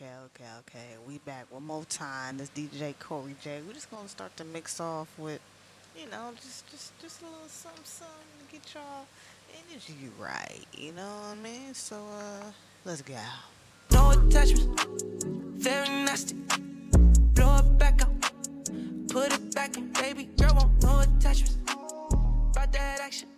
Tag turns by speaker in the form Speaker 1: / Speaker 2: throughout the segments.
Speaker 1: okay, okay, okay. We back one more time. This DJ Corey J. We're just gonna start to mix off with, you know, just just just a little something, something to get y'all energy right. You know what I mean? So uh, let's go.
Speaker 2: No attachment, very nasty. Blow it back up, put it back in, baby girl no attachments. About that action,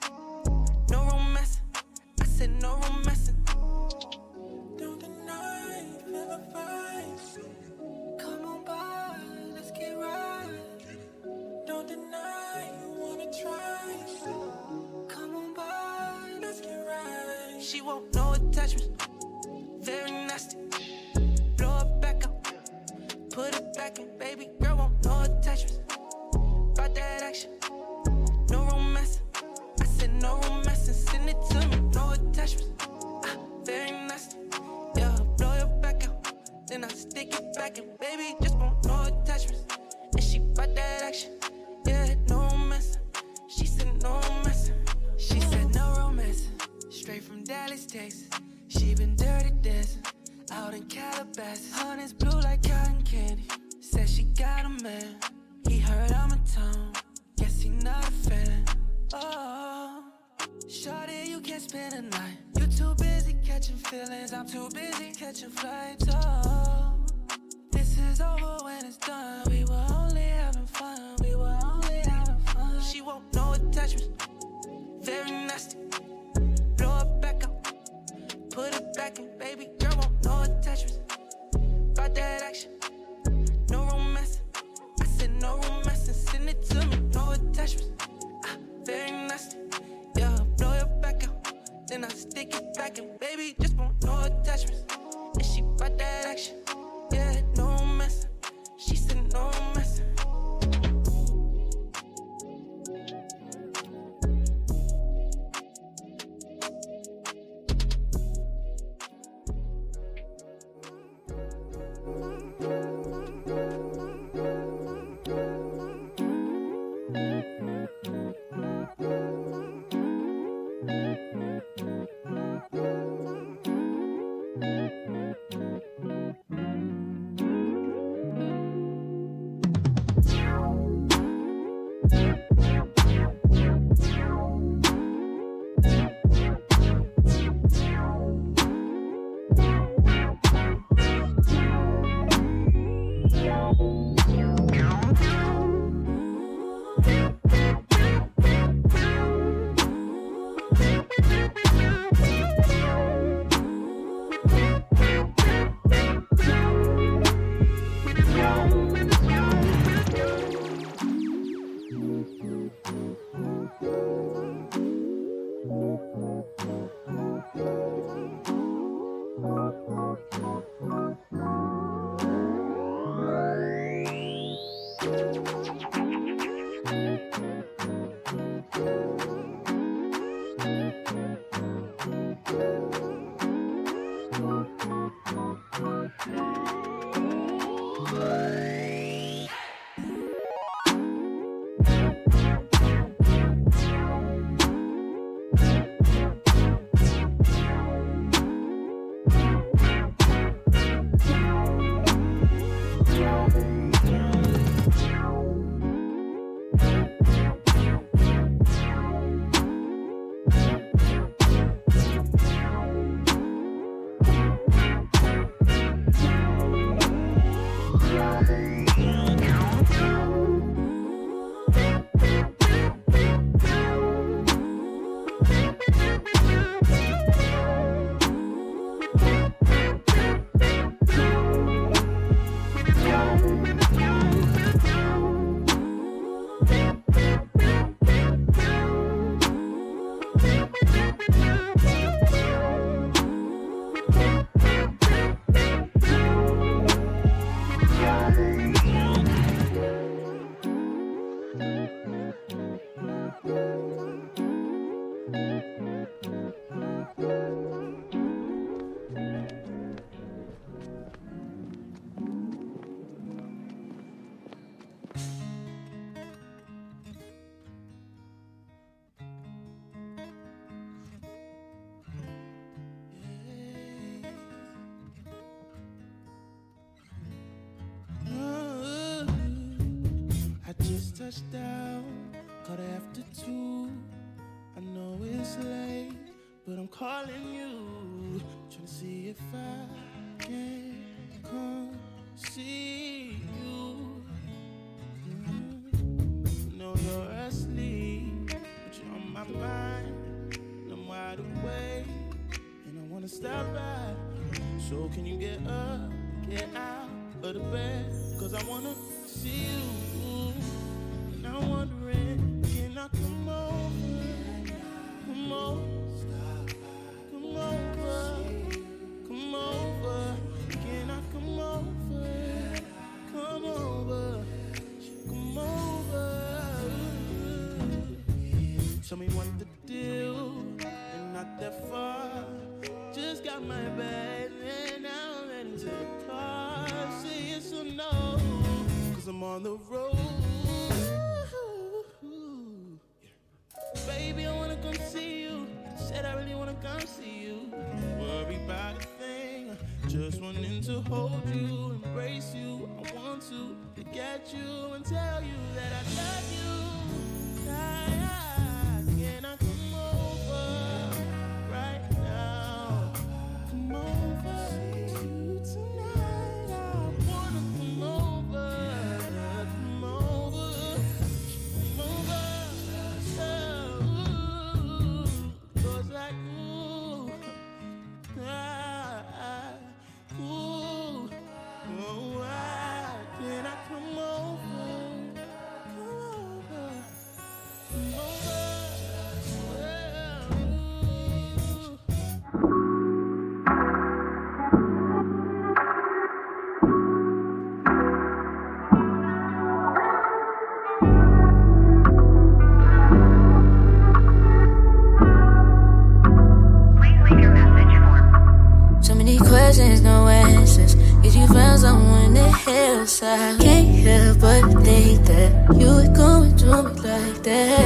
Speaker 2: baby just want no attachments. And she bout that action, yeah, no mess. She said no romance. She said no romance. Straight from Dallas, Texas. She been dirty dancing out in Calabasas. Honey's blue like cotton candy. Said she got a man. He heard I'm a town. Guess he not a fan. Oh, Shorty, you can't spend a night. You too busy catching feelings. I'm too busy catching flights. Oh, is over when it's done. We were only having fun. We were only having fun. She won't no attachments. Very nasty. Blow it back up. Put it back in, baby girl, want no attachments. About that action, no romance. I said no romance and send it to me, no attachments. Ah, very nasty. Yeah, blow your back out, then I stick it back in, baby just want no attachments. And she bout that action,
Speaker 3: late, but I'm calling you. Trying to see if I can come see you. Mm-hmm. Know you're asleep, but you're on my mind. I'm wide awake, and I wanna stop by. So can you get up, get out of the bed? Cause I wanna see you. I
Speaker 4: can't help but think that you were going through me like that.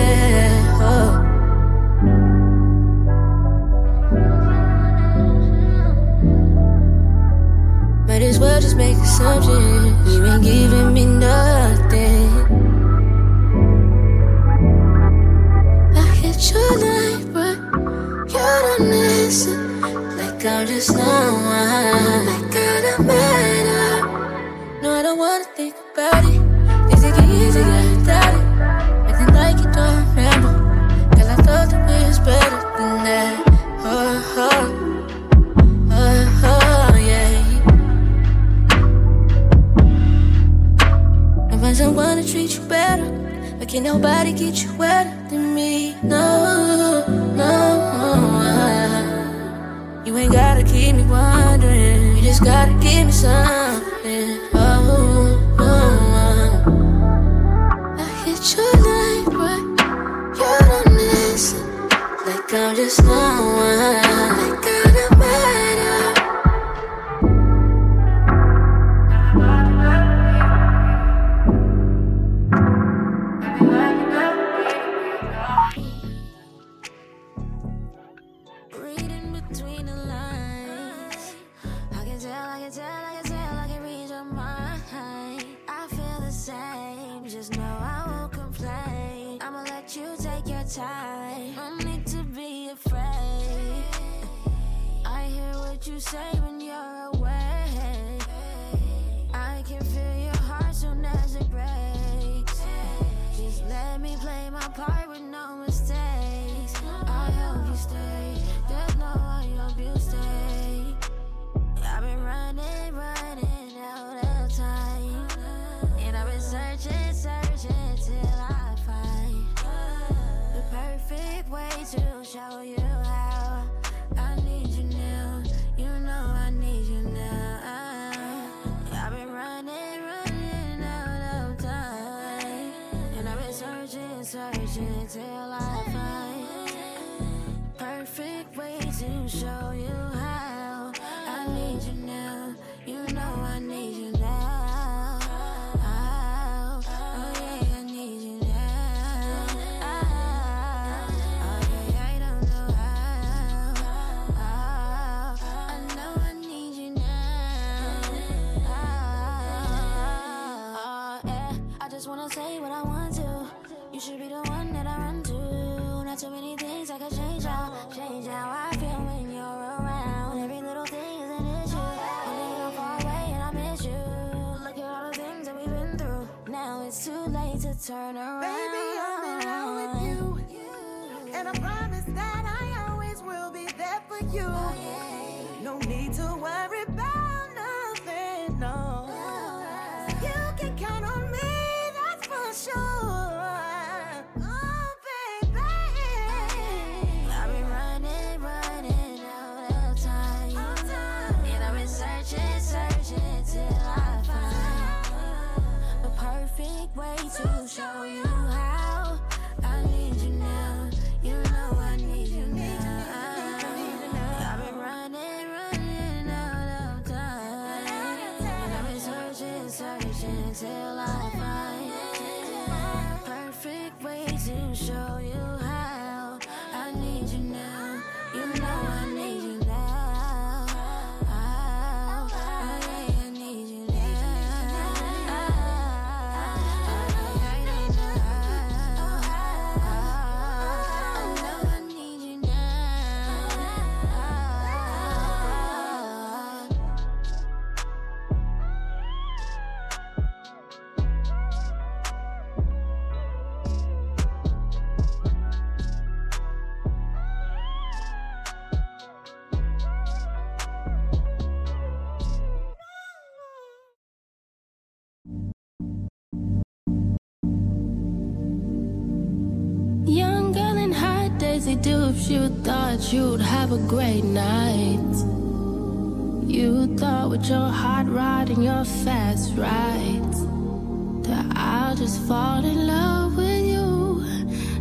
Speaker 4: show. need to turn around.
Speaker 5: Baby, I'm in love with you. And I promise that I always will be there for you. Oh,
Speaker 6: yeah. do if you thought you'd have a great night? You thought with your hot rod and your fast ride, that I'll just fall in love with you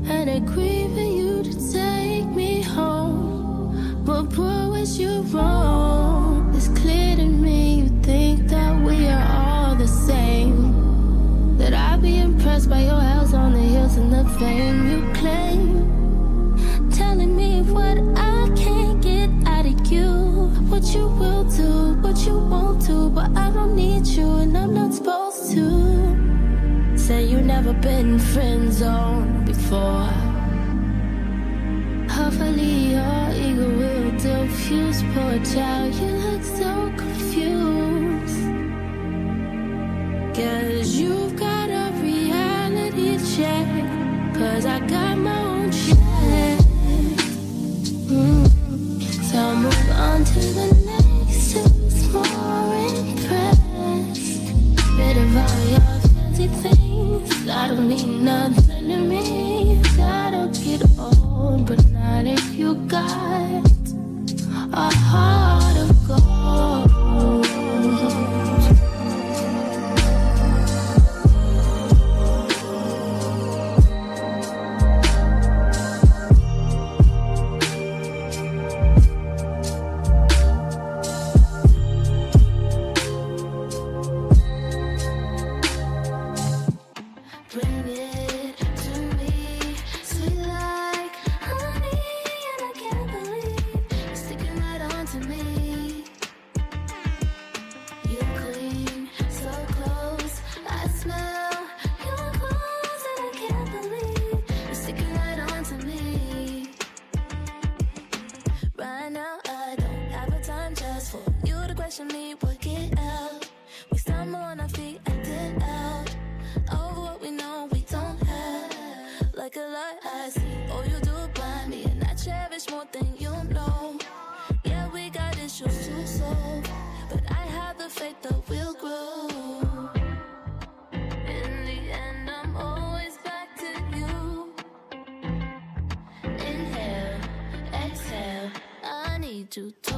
Speaker 6: and agree for you to take me home. But boy, was you wrong? It's clear to me you think that we are all the same. That I'd be impressed by your house on the hills and the fame you claim. you will do, what you won't do, but I don't need you and I'm not supposed to. Say you never been friend zone before. Hopefully your ego will diffuse, poor child. You to talk.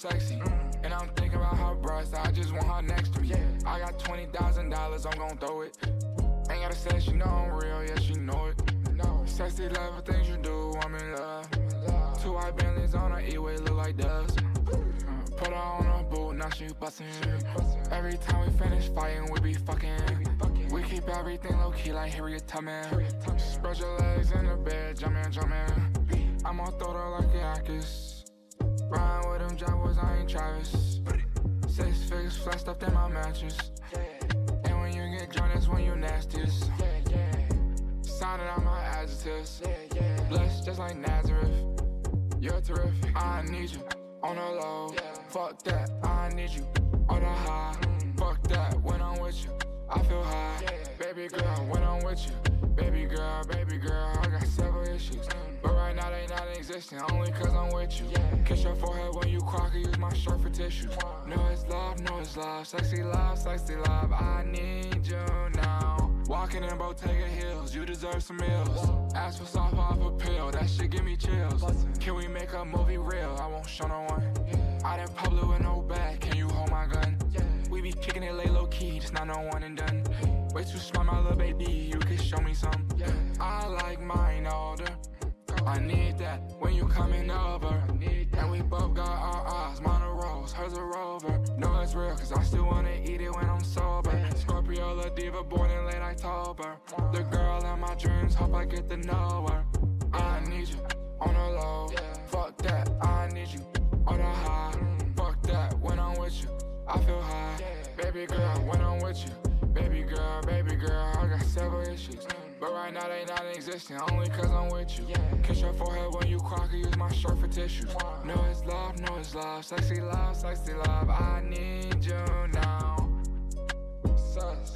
Speaker 6: Sexy. Mm-hmm. And I'm
Speaker 7: thinking about her breasts, I just want her next to me. I got $20,000, I'm gon' throw it. Ain't gotta say she know I'm real, yeah, she know it. No. Sexy love things you do, I'm in love. Two white Bentleys on her E-way, look like dust. Mm-hmm. Put her on a boot, now she bustin'. Every time we finish fighting, we be fucking. We keep everything low key like Harriet Tubman. Flexed up in my mattress. And when you get drunk, that's when you nastiest. Sounding out my adjectives. Blessed just like Nazareth. You're terrific. I need you on the low. Fuck that, I need you on the high. Fuck that, when I'm with you, I feel high. Baby girl, when I'm with you, baby girl, baby girl, I got several issues. But right now they not existing, only cause I'm with you. Kiss your forehead when you cry, can use my shirt for tissues. No, it's love, no, it's love. Sexy love, sexy love. I need you now. Walking in Bottega Hills, you deserve some meals. Ask for soft off a pill, that shit give me chills. Can we make a movie real? I won't show no one. Out in public with no bag, can you hold my gun? We be kicking it lay low key, just not no one and done. Way too smart, my little baby, you can show me some. Yeah. I like mine older. I need that when you coming over. And we both got our eyes, mine a rose, hers a rover. No, it's real, cause I still wanna eat it when I'm sober. Scorpio, La Diva, born in late October. The girl in my dreams, hope I get to know her. I need you on the low. Fuck that, I need you on the high. Fuck that, when I'm with you, I feel high. Baby girl, when I'm with you, baby girl, baby girl, I got several issues. But right now they not existing, only cause I'm with you. Kiss your forehead when you cry, can use my shirt for tissues. No, it's love, no, it's love. Sexy love, sexy love. I need you now. Sus.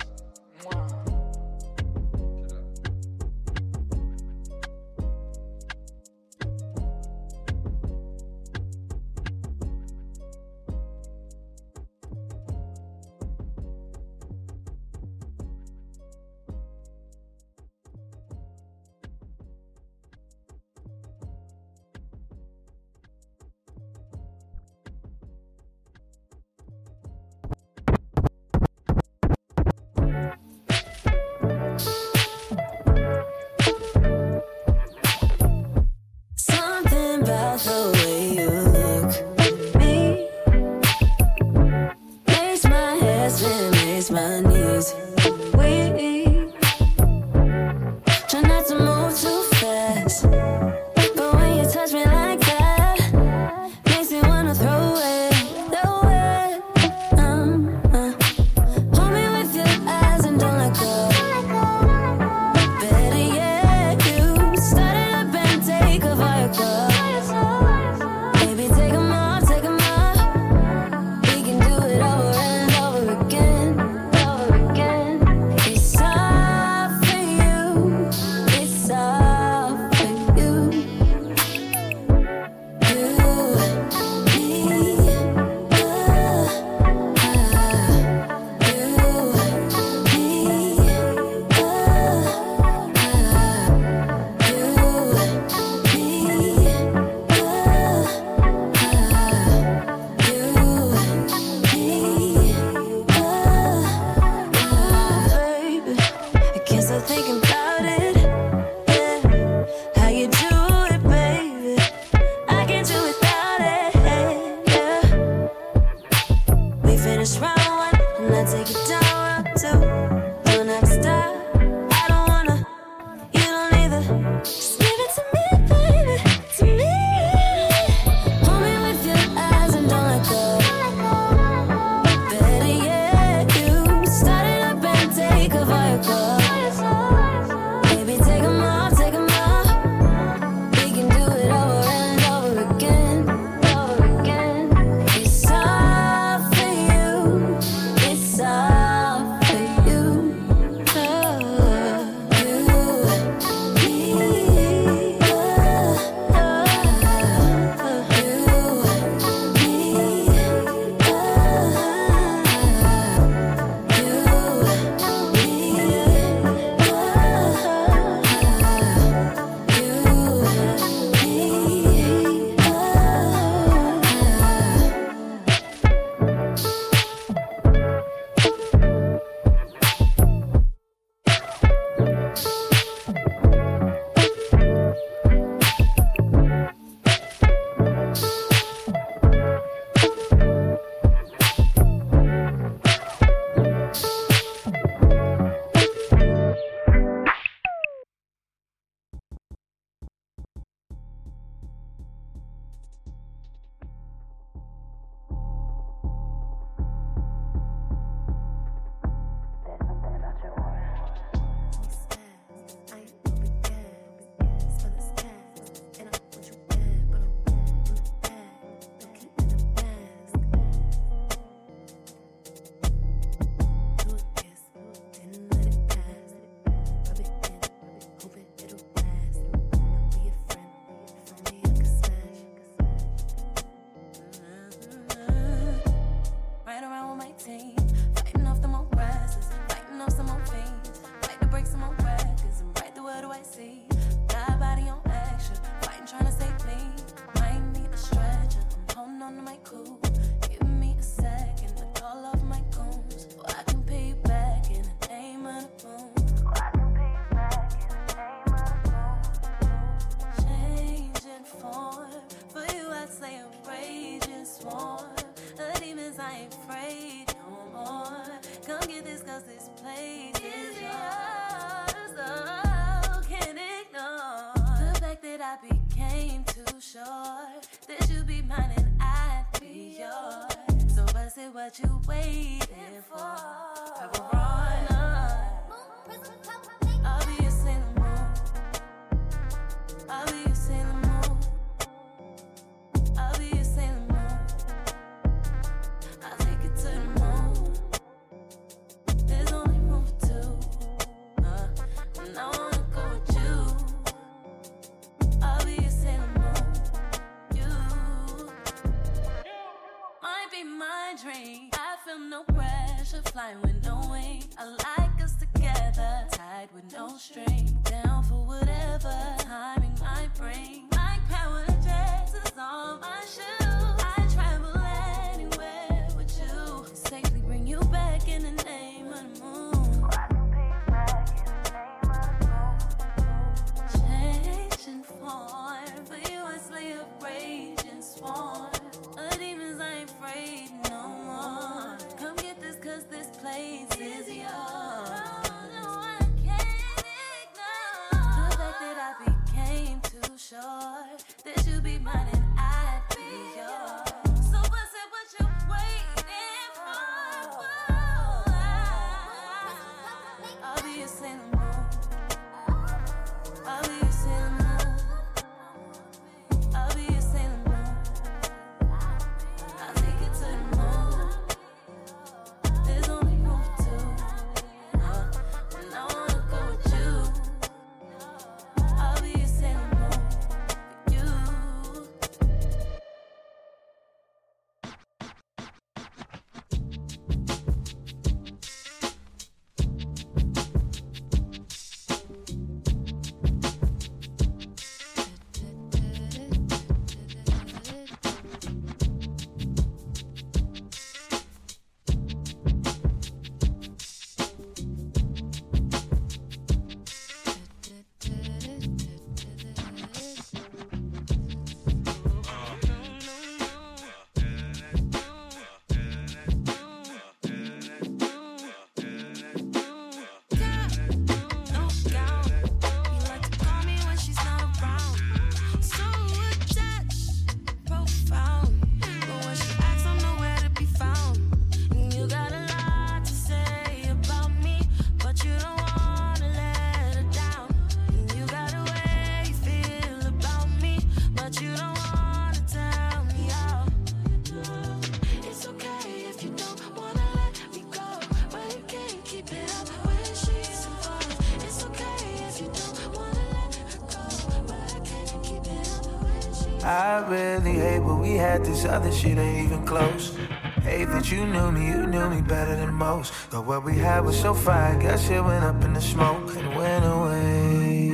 Speaker 8: I
Speaker 9: really hate, but we had this other shit ain't even close. Hate that you knew me, you knew me better than most. But what we had was so fine, guess it went up in the smoke and went away.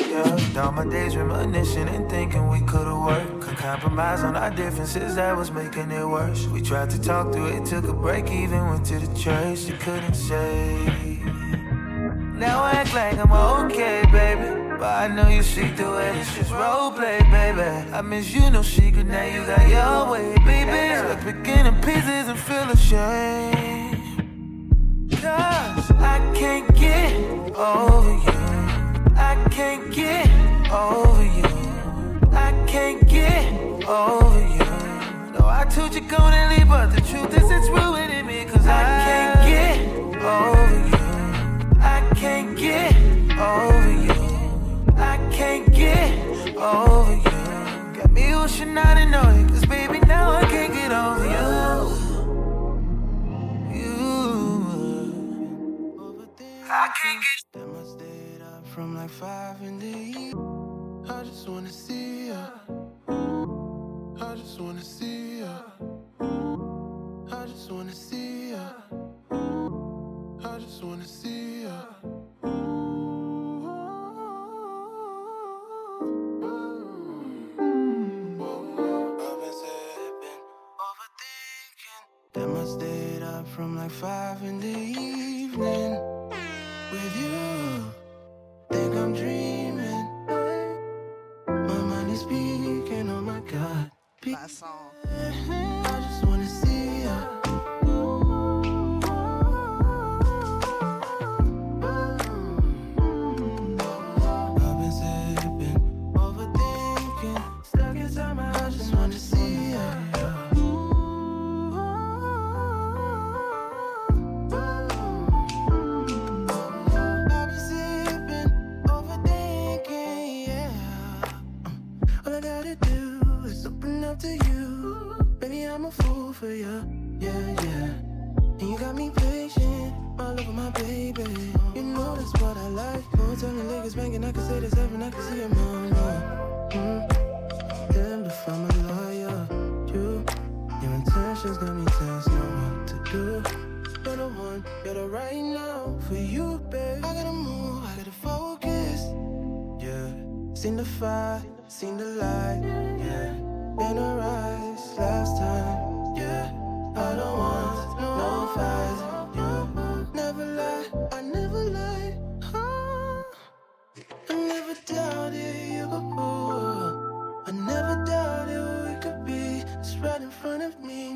Speaker 9: Yeah, all my days reminiscing and thinking we could've worked. Could compromise on our differences, that was making it worse. We tried to talk through it, took a break, even went to the church. You couldn't say. Now act like I'm okay, baby. But I know you see through it, it's just roleplay, baby. I miss you, no secret, now you got your way, baby. Stop picking in pieces and feel ashamed. Cause I can't get over you. I can't get over you. I can't get over you. No, I told you gonna leave, but the truth is it's ruining me. Cause I can't get over you. I can't get over you. Can't get over you. Got me wishing I didn't know it. Cause baby, now I can't get over you. You. I can't get.
Speaker 2: Damn, I stayed up from like five in the evening. I just wanna see ya. I just wanna see ya. I just wanna see ya. I just wanna see ya. Tell the niggas banging, I can say this night, I can see your mama. Mm. Damn, if I'm a lawyer, you, your intentions got me tense, know what to do. You're the one, you're the right now for you, babe. I gotta move, I gotta focus. Yeah, seen the fire, seen the light. Yeah, in her eyes last time. Yeah, I don't want no fights. Me.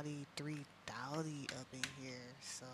Speaker 1: Dowdy, three Dowdy up in here. So